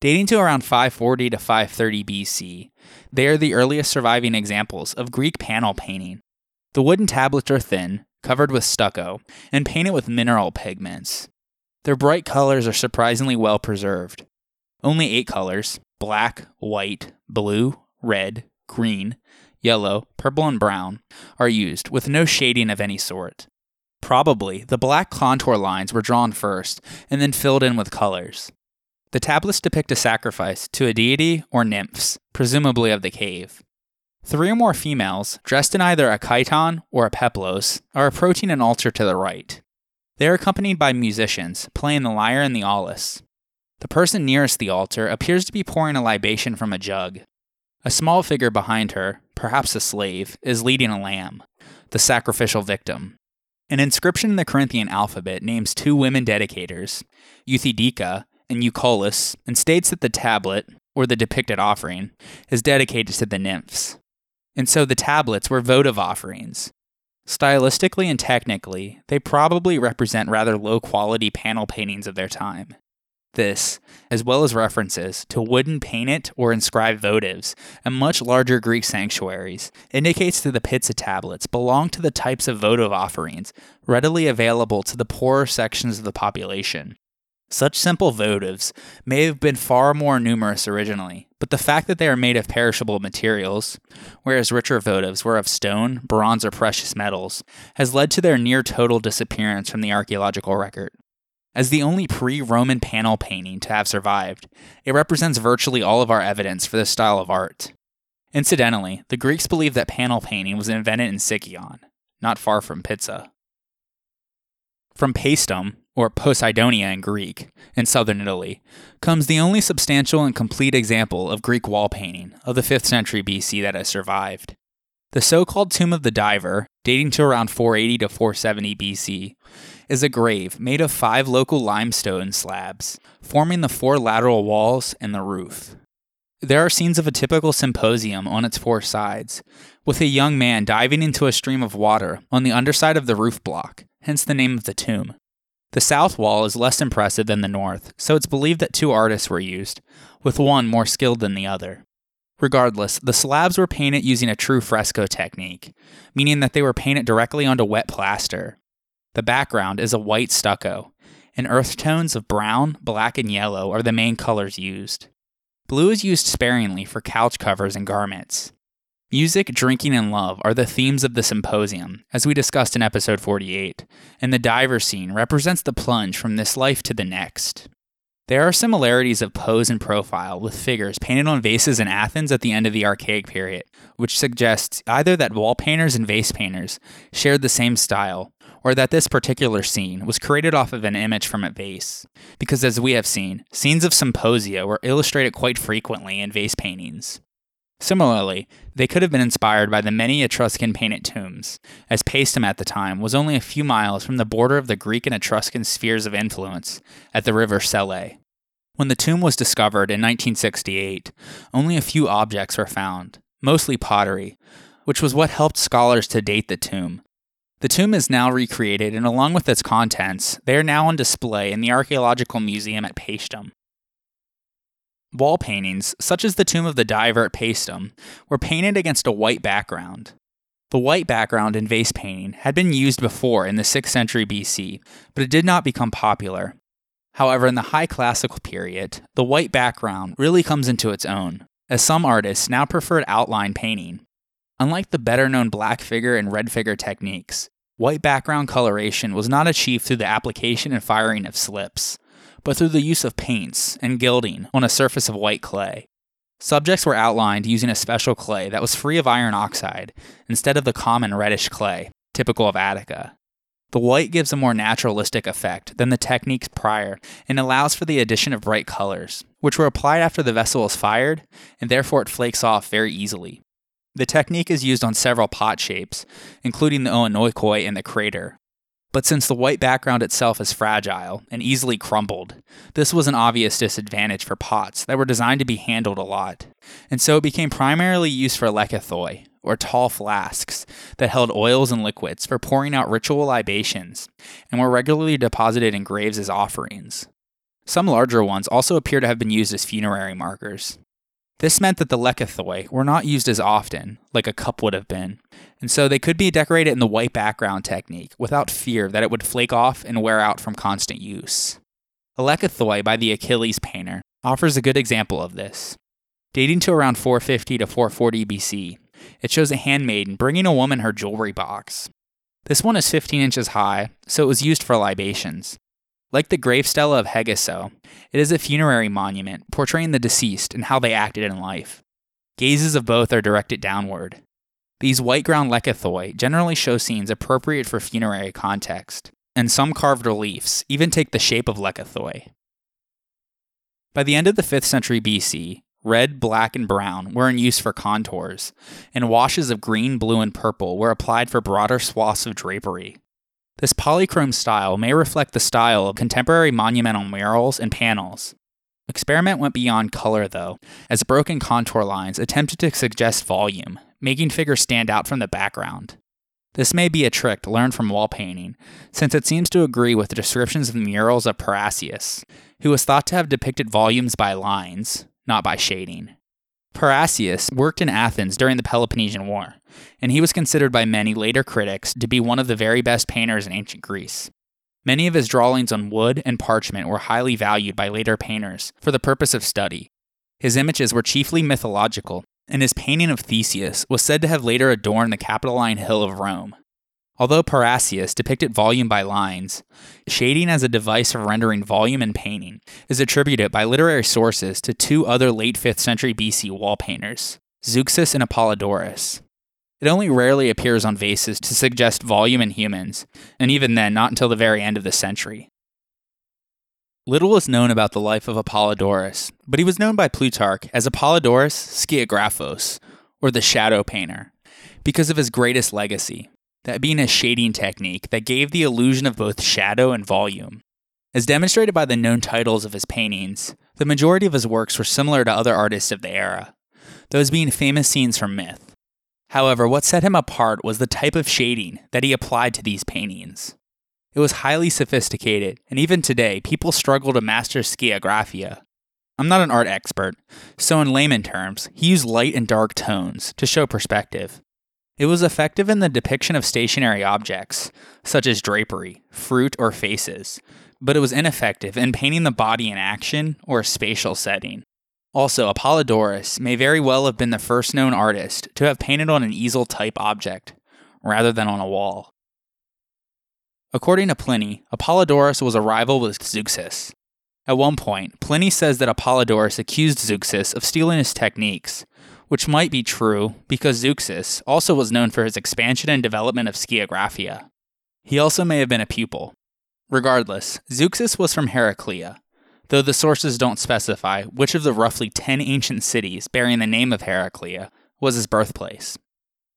Dating to around 540 to 530 BC, they are the earliest surviving examples of Greek panel painting. The wooden tablets are thin, covered with stucco, and painted with mineral pigments. Their bright colors are surprisingly well preserved. Only eight colors black, white, blue, red, green, yellow, purple, and brown are used, with no shading of any sort. Probably, the black contour lines were drawn first and then filled in with colors. The tablets depict a sacrifice to a deity or nymphs, presumably of the cave. Three or more females, dressed in either a chiton or a peplos, are approaching an altar to the right. They are accompanied by musicians, playing the lyre and the aulos. The person nearest the altar appears to be pouring a libation from a jug. A small figure behind her, perhaps a slave, is leading a lamb, the sacrificial victim. An inscription in the Corinthian alphabet names two women dedicators, Euthydika and Eucholis, and states that the tablet, or the depicted offering, is dedicated to the nymphs. And so the tablets were votive offerings. Stylistically and technically, they probably represent rather low quality panel paintings of their time. This, as well as references to wooden painted or inscribed votives and much larger Greek sanctuaries, indicates that the Pitsa tablets belong to the types of votive offerings readily available to the poorer sections of the population. Such simple votives may have been far more numerous originally, but the fact that they are made of perishable materials, whereas richer votives were of stone, bronze, or precious metals, has led to their near total disappearance from the archaeological record. As the only pre Roman panel painting to have survived, it represents virtually all of our evidence for this style of art. Incidentally, the Greeks believed that panel painting was invented in Sicyon, not far from Pitsa. From Paestum, or Poseidonia in Greek, in southern Italy, comes the only substantial and complete example of Greek wall painting of the 5th century BC that has survived. The so called Tomb of the Diver, dating to around 480 to 470 BC, is a grave made of five local limestone slabs, forming the four lateral walls and the roof. There are scenes of a typical symposium on its four sides, with a young man diving into a stream of water on the underside of the roof block, hence the name of the tomb. The south wall is less impressive than the north, so it's believed that two artists were used, with one more skilled than the other. Regardless, the slabs were painted using a true fresco technique, meaning that they were painted directly onto wet plaster. The background is a white stucco, and earth tones of brown, black, and yellow are the main colors used. Blue is used sparingly for couch covers and garments. Music, drinking, and love are the themes of the symposium, as we discussed in episode 48, and the diver scene represents the plunge from this life to the next. There are similarities of pose and profile with figures painted on vases in Athens at the end of the Archaic period, which suggests either that wall painters and vase painters shared the same style, or that this particular scene was created off of an image from a vase. Because as we have seen, scenes of symposia were illustrated quite frequently in vase paintings. Similarly, they could have been inspired by the many Etruscan painted tombs, as Paestum at the time was only a few miles from the border of the Greek and Etruscan spheres of influence at the river Sele. When the tomb was discovered in 1968, only a few objects were found, mostly pottery, which was what helped scholars to date the tomb. The tomb is now recreated, and along with its contents, they are now on display in the Archaeological Museum at Paestum. Wall paintings, such as the tomb of the diver at Paestum, were painted against a white background. The white background in vase painting had been used before in the 6th century BC, but it did not become popular. However, in the High Classical period, the white background really comes into its own, as some artists now preferred outline painting. Unlike the better known black figure and red figure techniques, white background coloration was not achieved through the application and firing of slips but through the use of paints and gilding on a surface of white clay. Subjects were outlined using a special clay that was free of iron oxide instead of the common reddish clay, typical of Attica. The white gives a more naturalistic effect than the techniques prior and allows for the addition of bright colors, which were applied after the vessel is fired, and therefore it flakes off very easily. The technique is used on several pot shapes, including the oinochoai and the crater, but since the white background itself is fragile and easily crumbled, this was an obvious disadvantage for pots that were designed to be handled a lot, and so it became primarily used for lekythoi, or tall flasks, that held oils and liquids for pouring out ritual libations, and were regularly deposited in graves as offerings. Some larger ones also appear to have been used as funerary markers. This meant that the lekythoi were not used as often, like a cup would have been, and so they could be decorated in the white background technique without fear that it would flake off and wear out from constant use. A lekythoi by the Achilles painter offers a good example of this. Dating to around 450 to 440 BC, it shows a handmaiden bringing a woman her jewelry box. This one is 15 inches high, so it was used for libations. Like the grave of Hegeso, it is a funerary monument portraying the deceased and how they acted in life. Gazes of both are directed downward. These white ground lekythoi generally show scenes appropriate for funerary context, and some carved reliefs even take the shape of lekythoi. By the end of the 5th century BC, red, black, and brown were in use for contours, and washes of green, blue, and purple were applied for broader swaths of drapery. This polychrome style may reflect the style of contemporary monumental murals and panels. Experiment went beyond color, though, as broken contour lines attempted to suggest volume, making figures stand out from the background. This may be a trick learned from wall painting, since it seems to agree with the descriptions of the murals of Parrhasius, who was thought to have depicted volumes by lines, not by shading. Parrhasius worked in Athens during the Peloponnesian War, and he was considered by many later critics to be one of the very best painters in ancient Greece. Many of his drawings on wood and parchment were highly valued by later painters for the purpose of study. His images were chiefly mythological, and his painting of Theseus was said to have later adorned the Capitoline Hill of Rome. Although Parrhasius depicted volume by lines, shading as a device for rendering volume in painting is attributed by literary sources to two other late 5th century BC wall painters, Zeuxis and Apollodorus. It only rarely appears on vases to suggest volume in humans, and even then, not until the very end of the century. Little is known about the life of Apollodorus, but he was known by Plutarch as Apollodorus Skiagraphos, or the shadow painter, because of his greatest legacy, that being a shading technique that gave the illusion of both shadow and volume. As demonstrated by the known titles of his paintings, the majority of his works were similar to other artists of the era, those being famous scenes from myth. However, what set him apart was the type of shading that he applied to these paintings. It was highly sophisticated, and even today, people struggle to master skiagraphia. I'm not an art expert, so in layman terms, he used light and dark tones to show perspective. It was effective in the depiction of stationary objects, such as drapery, fruit, or faces, but it was ineffective in painting the body in action or a spatial setting. Also, Apollodorus may very well have been the first known artist to have painted on an easel type object, rather than on a wall. According to Pliny, Apollodorus was a rival with Zeuxis. At one point, Pliny says that Apollodorus accused Zeuxis of stealing his techniques, which might be true because Zeuxis also was known for his expansion and development of Skiagraphia. He also may have been a pupil. Regardless, Zeuxis was from Heraclea, though the sources don't specify which of the roughly 10 ancient cities bearing the name of Heraclea was his birthplace.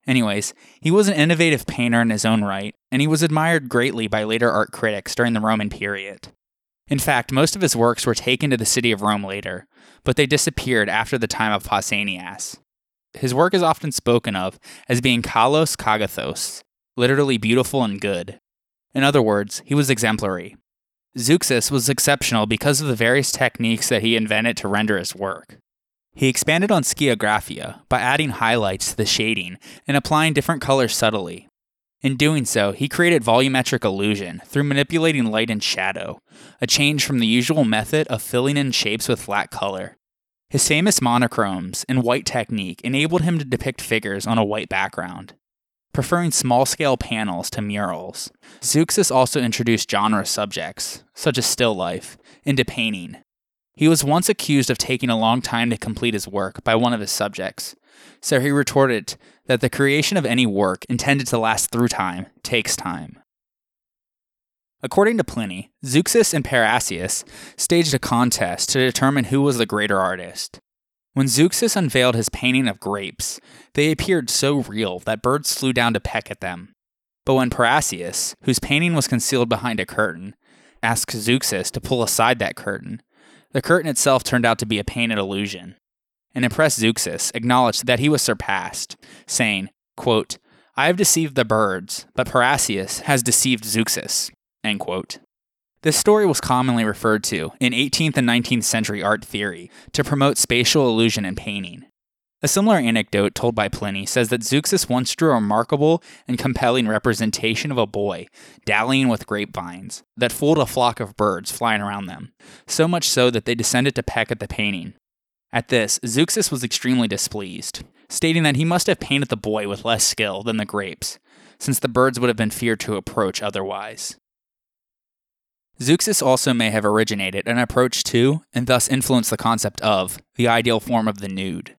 Anyways, he was an innovative painter in his own right, and he was admired greatly by later art critics during the Roman period. In fact, most of his works were taken to the city of Rome later, but they disappeared after the time of Pausanias. His work is often spoken of as being kalos kagathos, literally beautiful and good. In other words, he was exemplary. Zeuxis was exceptional because of the various techniques that he invented to render his work. He expanded on skiagraphia by adding highlights to the shading and applying different colors subtly, in doing so, he created volumetric illusion through manipulating light and shadow, a change from the usual method of filling in shapes with flat color. His famous monochromes and white technique enabled him to depict figures on a white background. Preferring small scale panels to murals, Zeuxis also introduced genre subjects, such as still life, into painting. He was once accused of taking a long time to complete his work by one of his subjects, so he retorted that the creation of any work intended to last through time takes time. According to Pliny, Zeuxis and Parrhasius staged a contest to determine who was the greater artist. When Zeuxis unveiled his painting of grapes, they appeared so real that birds flew down to peck at them. But when Parrhasius, whose painting was concealed behind a curtain, asked Zeuxis to pull aside that curtain, the curtain itself turned out to be a painted illusion and impressed Zeuxis acknowledged that he was surpassed, saying, quote, I have deceived the birds, but Parrhasius has deceived Zeuxis. End quote. This story was commonly referred to in 18th and 19th century art theory to promote spatial illusion in painting. A similar anecdote told by Pliny says that Zeuxis once drew a remarkable and compelling representation of a boy dallying with grapevines that fooled a flock of birds flying around them, so much so that they descended to peck at the painting, at this, Zeuxis was extremely displeased, stating that he must have painted the boy with less skill than the grapes, since the birds would have been feared to approach otherwise. Zeuxis also may have originated an approach to, and thus influenced the concept of, the ideal form of the nude.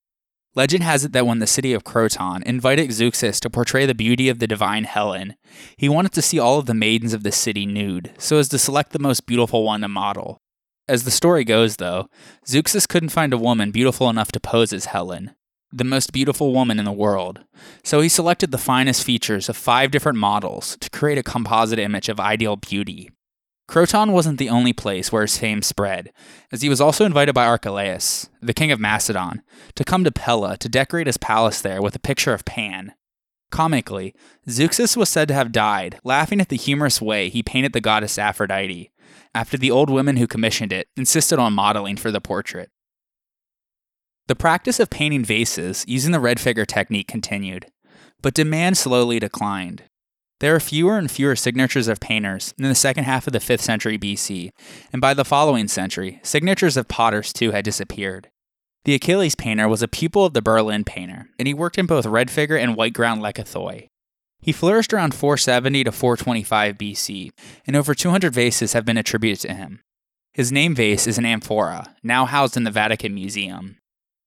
Legend has it that when the city of Croton invited Zeuxis to portray the beauty of the divine Helen, he wanted to see all of the maidens of the city nude, so as to select the most beautiful one to model, as the story goes, though, Zeuxis couldn't find a woman beautiful enough to pose as Helen, the most beautiful woman in the world. So he selected the finest features of five different models to create a composite image of ideal beauty. Croton wasn't the only place where his fame spread, as he was also invited by Archelaus, the king of Macedon, to come to Pella to decorate his palace there with a picture of Pan. Comically, Zeuxis was said to have died, laughing at the humorous way he painted the goddess Aphrodite, after the old women who commissioned it insisted on modeling for the portrait. The practice of painting vases using the red figure technique continued, but demand slowly declined. There are fewer and fewer signatures of painters in the second half of the 5th century BC, and by the following century, signatures of potters too had disappeared. The Achilles painter was a pupil of the Berlin painter, and he worked in both red figure and white ground lekythoi. He flourished around 470 to 425 BC, and over 200 vases have been attributed to him. His name vase is an amphora, now housed in the Vatican Museum.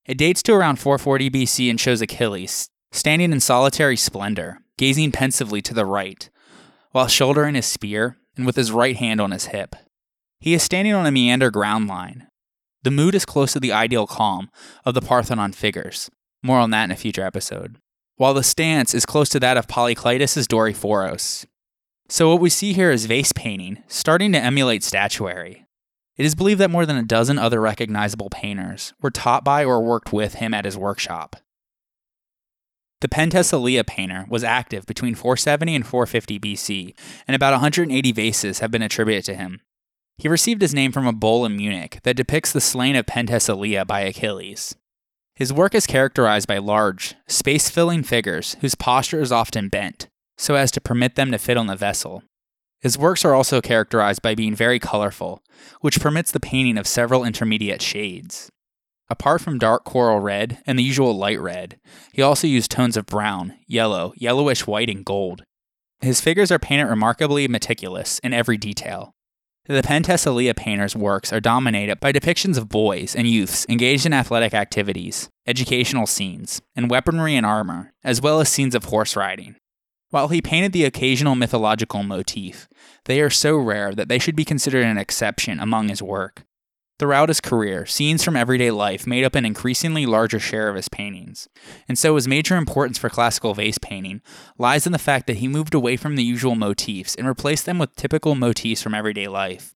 It dates to around 440 BC and shows Achilles, standing in solitary splendor, gazing pensively to the right, while shouldering his spear and with his right hand on his hip. He is standing on a meander ground line. The mood is close to the ideal calm of the Parthenon figures. More on that in a future episode while the stance is close to that of Polyclitus' Doryphoros. So what we see here is vase painting, starting to emulate statuary. It is believed that more than a dozen other recognizable painters were taught by or worked with him at his workshop. The Penthesilea painter was active between 470 and 450 BC, and about 180 vases have been attributed to him. He received his name from a bull in Munich that depicts the slaying of Penthesilea by Achilles. His work is characterized by large, space filling figures whose posture is often bent, so as to permit them to fit on the vessel. His works are also characterized by being very colorful, which permits the painting of several intermediate shades. Apart from dark coral red and the usual light red, he also used tones of brown, yellow, yellowish white, and gold. His figures are painted remarkably meticulous in every detail. The Penthesilea painter's works are dominated by depictions of boys and youths engaged in athletic activities, educational scenes, and weaponry and armor, as well as scenes of horse riding. While he painted the occasional mythological motif, they are so rare that they should be considered an exception among his work. Throughout his career, scenes from everyday life made up an increasingly larger share of his paintings, and so his major importance for classical vase painting lies in the fact that he moved away from the usual motifs and replaced them with typical motifs from everyday life.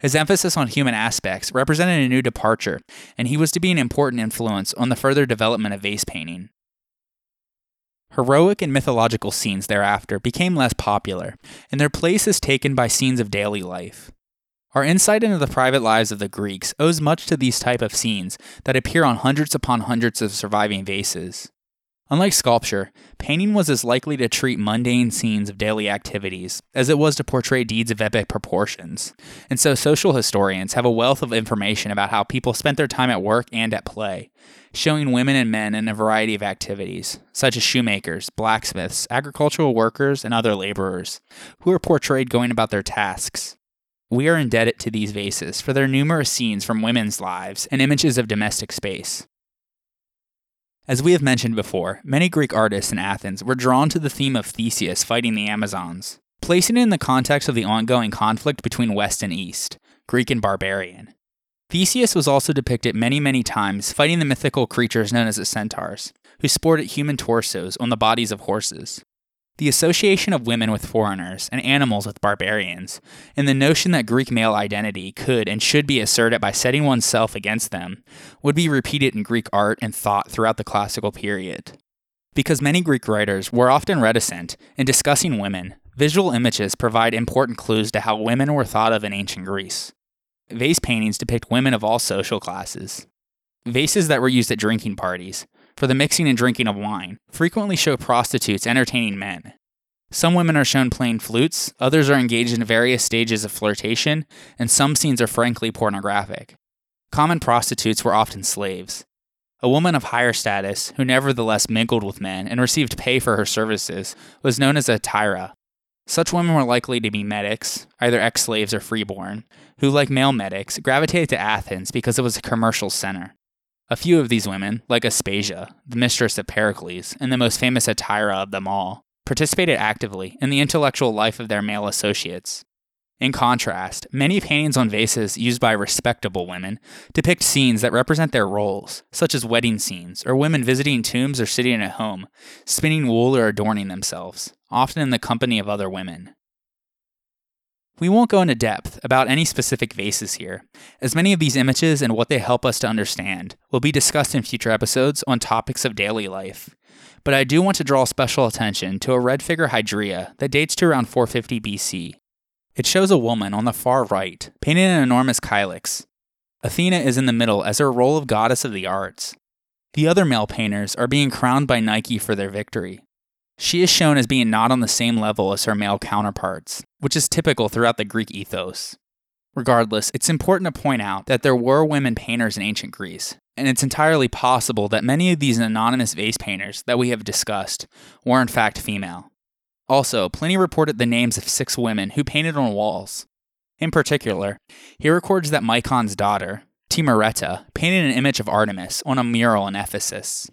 His emphasis on human aspects represented a new departure, and he was to be an important influence on the further development of vase painting. Heroic and mythological scenes thereafter became less popular, and their place is taken by scenes of daily life. Our insight into the private lives of the Greeks owes much to these type of scenes that appear on hundreds upon hundreds of surviving vases. Unlike sculpture, painting was as likely to treat mundane scenes of daily activities as it was to portray deeds of epic proportions, and so social historians have a wealth of information about how people spent their time at work and at play, showing women and men in a variety of activities, such as shoemakers, blacksmiths, agricultural workers, and other laborers, who are portrayed going about their tasks. We are indebted to these vases for their numerous scenes from women's lives and images of domestic space. As we have mentioned before, many Greek artists in Athens were drawn to the theme of Theseus fighting the Amazons, placing it in the context of the ongoing conflict between West and East, Greek and barbarian. Theseus was also depicted many, many times fighting the mythical creatures known as the centaurs, who sported human torsos on the bodies of horses. The association of women with foreigners and animals with barbarians, and the notion that Greek male identity could and should be asserted by setting oneself against them, would be repeated in Greek art and thought throughout the classical period. Because many Greek writers were often reticent in discussing women, visual images provide important clues to how women were thought of in ancient Greece. Vase paintings depict women of all social classes. Vases that were used at drinking parties, for the mixing and drinking of wine, frequently show prostitutes entertaining men. Some women are shown playing flutes, others are engaged in various stages of flirtation, and some scenes are frankly pornographic. Common prostitutes were often slaves. A woman of higher status, who nevertheless mingled with men and received pay for her services, was known as a hetaira. Such women were likely to be metics, either ex slaves or freeborn, who, like male metics, gravitated to Athens because it was a commercial center. A few of these women, like Aspasia, the mistress of Pericles, and the most famous hetaira of them all, participated actively in the intellectual life of their male associates. In contrast, many paintings on vases used by respectable women depict scenes that represent their roles, such as wedding scenes, or women visiting tombs or sitting at home, spinning wool or adorning themselves, often in the company of other women. We won't go into depth about any specific vases here, as many of these images and what they help us to understand will be discussed in future episodes on topics of daily life. But I do want to draw special attention to a red figure hydria that dates to around 450 BC. It shows a woman on the far right, painting an enormous kylix. Athena is in the middle as her role of goddess of the arts. The other male painters are being crowned by Nike for their victory. She is shown as being not on the same level as her male counterparts, which is typical throughout the Greek ethos. Regardless, it's important to point out that there were women painters in ancient Greece, and it's entirely possible that many of these anonymous vase painters that we have discussed were in fact female. Also, Pliny reported the names of six women who painted on walls. In particular, he records that Micon's daughter, Timarete, painted an image of Artemis on a mural in Ephesus.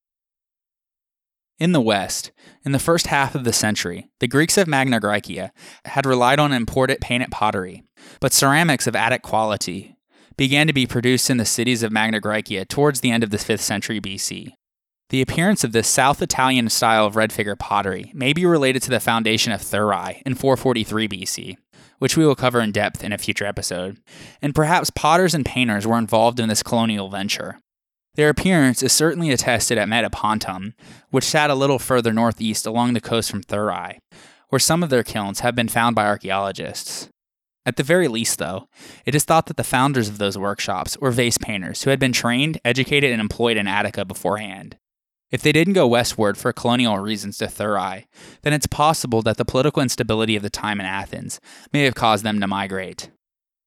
In the West, in the first half of the century, the Greeks of Magna Graecia had relied on imported painted pottery, but ceramics of Attic quality began to be produced in the cities of Magna Graecia towards the end of the 5th century BC. The appearance of this South Italian style of red figure pottery may be related to the foundation of Thurii in 443 BC, which we will cover in depth in a future episode, and perhaps potters and painters were involved in this colonial venture. Their appearance is certainly attested at Metapontum, which sat a little further northeast along the coast from Thurii, where some of their kilns have been found by archaeologists. At the very least, though, it is thought that the founders of those workshops were vase painters who had been trained, educated, and employed in Attica beforehand. If they didn't go westward for colonial reasons to Thurii, then it's possible that the political instability of the time in Athens may have caused them to migrate.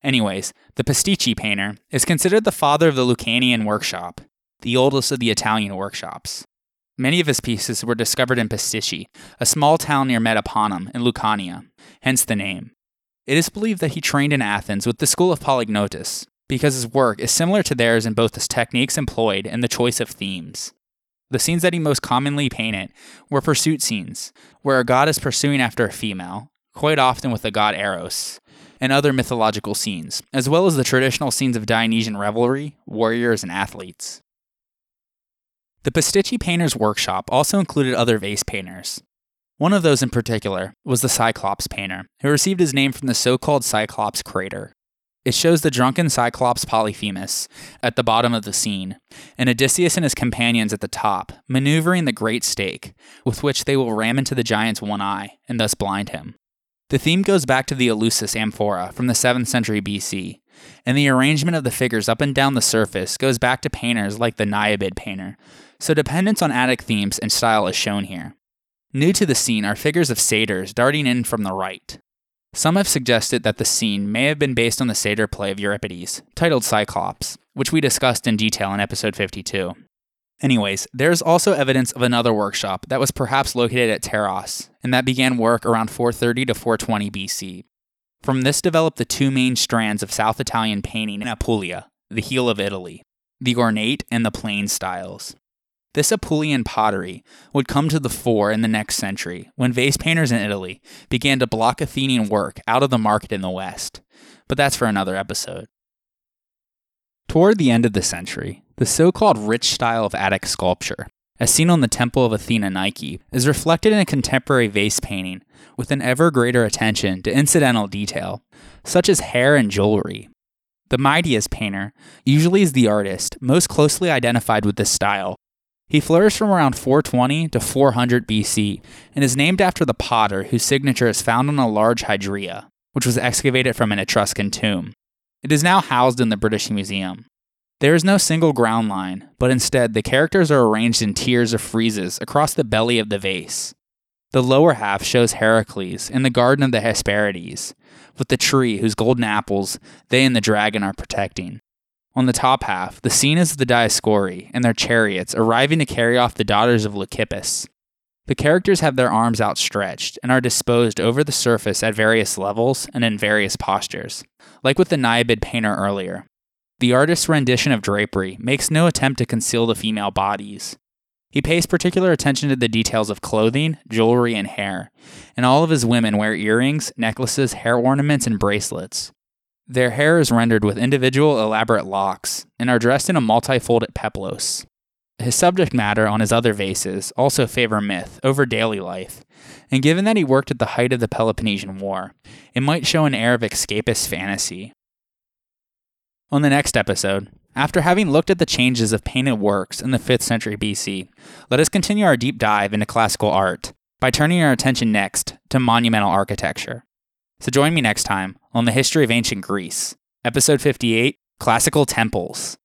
Anyways, the Pisticci painter is considered the father of the Lucanian workshop, the oldest of the Italian workshops. Many of his pieces were discovered in Pisticci, a small town near Metapontum in Lucania, hence the name. It is believed that he trained in Athens with the school of Polygnotus, because his work is similar to theirs in both the techniques employed and the choice of themes. The scenes that he most commonly painted were pursuit scenes, where a god is pursuing after a female, quite often with the god Eros, and other mythological scenes, as well as the traditional scenes of Dionysian revelry, warriors, and athletes. The Pisticci painter's workshop also included other vase painters. One of those in particular was the Cyclops painter, who received his name from the so called Cyclops crater. It shows the drunken Cyclops Polyphemus at the bottom of the scene, and Odysseus and his companions at the top, maneuvering the great stake, with which they will ram into the giant's one eye and thus blind him. The theme goes back to the Eleusis amphora from the 7th century BC, and the arrangement of the figures up and down the surface goes back to painters like the Naiad painter, so dependence on Attic themes and style is shown here. New to the scene are figures of satyrs darting in from the right, some have suggested that the scene may have been based on the satyr play of Euripides, titled Cyclops, which we discussed in detail in episode 52. Anyways, there's also evidence of another workshop that was perhaps located at Taras, and that began work around 430 to 420 BC. From this developed the two main strands of South Italian painting in Apulia, the heel of Italy, the ornate and the plain styles. This Apulian pottery would come to the fore in the next century when vase painters in Italy began to block Athenian work out of the market in the West. But that's for another episode. Toward the end of the century, the so called rich style of Attic sculpture, as seen on the Temple of Athena Nike, is reflected in a contemporary vase painting with an ever greater attention to incidental detail, such as hair and jewelry. The Meidias painter usually is the artist most closely identified with this style he flourished from around 420 to 400 BC and is named after the potter whose signature is found on a large hydria, which was excavated from an Etruscan tomb. It is now housed in the British Museum. There is no single ground line, but instead the characters are arranged in tiers of friezes across the belly of the vase. The lower half shows Heracles in the Garden of the Hesperides, with the tree whose golden apples they and the dragon are protecting. On the top half, the scene is the Dioscuri and their chariots arriving to carry off the daughters of Leucippus. The characters have their arms outstretched and are disposed over the surface at various levels and in various postures, like with the Naiad painter earlier. The artist's rendition of drapery makes no attempt to conceal the female bodies. He pays particular attention to the details of clothing, jewelry, and hair, and all of his women wear earrings, necklaces, hair ornaments, and bracelets. Their hair is rendered with individual elaborate locks and are dressed in a multifolded peplos. His subject matter on his other vases also favor myth over daily life, and given that he worked at the height of the Peloponnesian War, it might show an air of escapist fantasy. On the next episode, after having looked at the changes of painted works in the 5th century BC, let us continue our deep dive into classical art by turning our attention next to monumental architecture. So join me next time on the history of ancient Greece, episode 58 Classical Temples.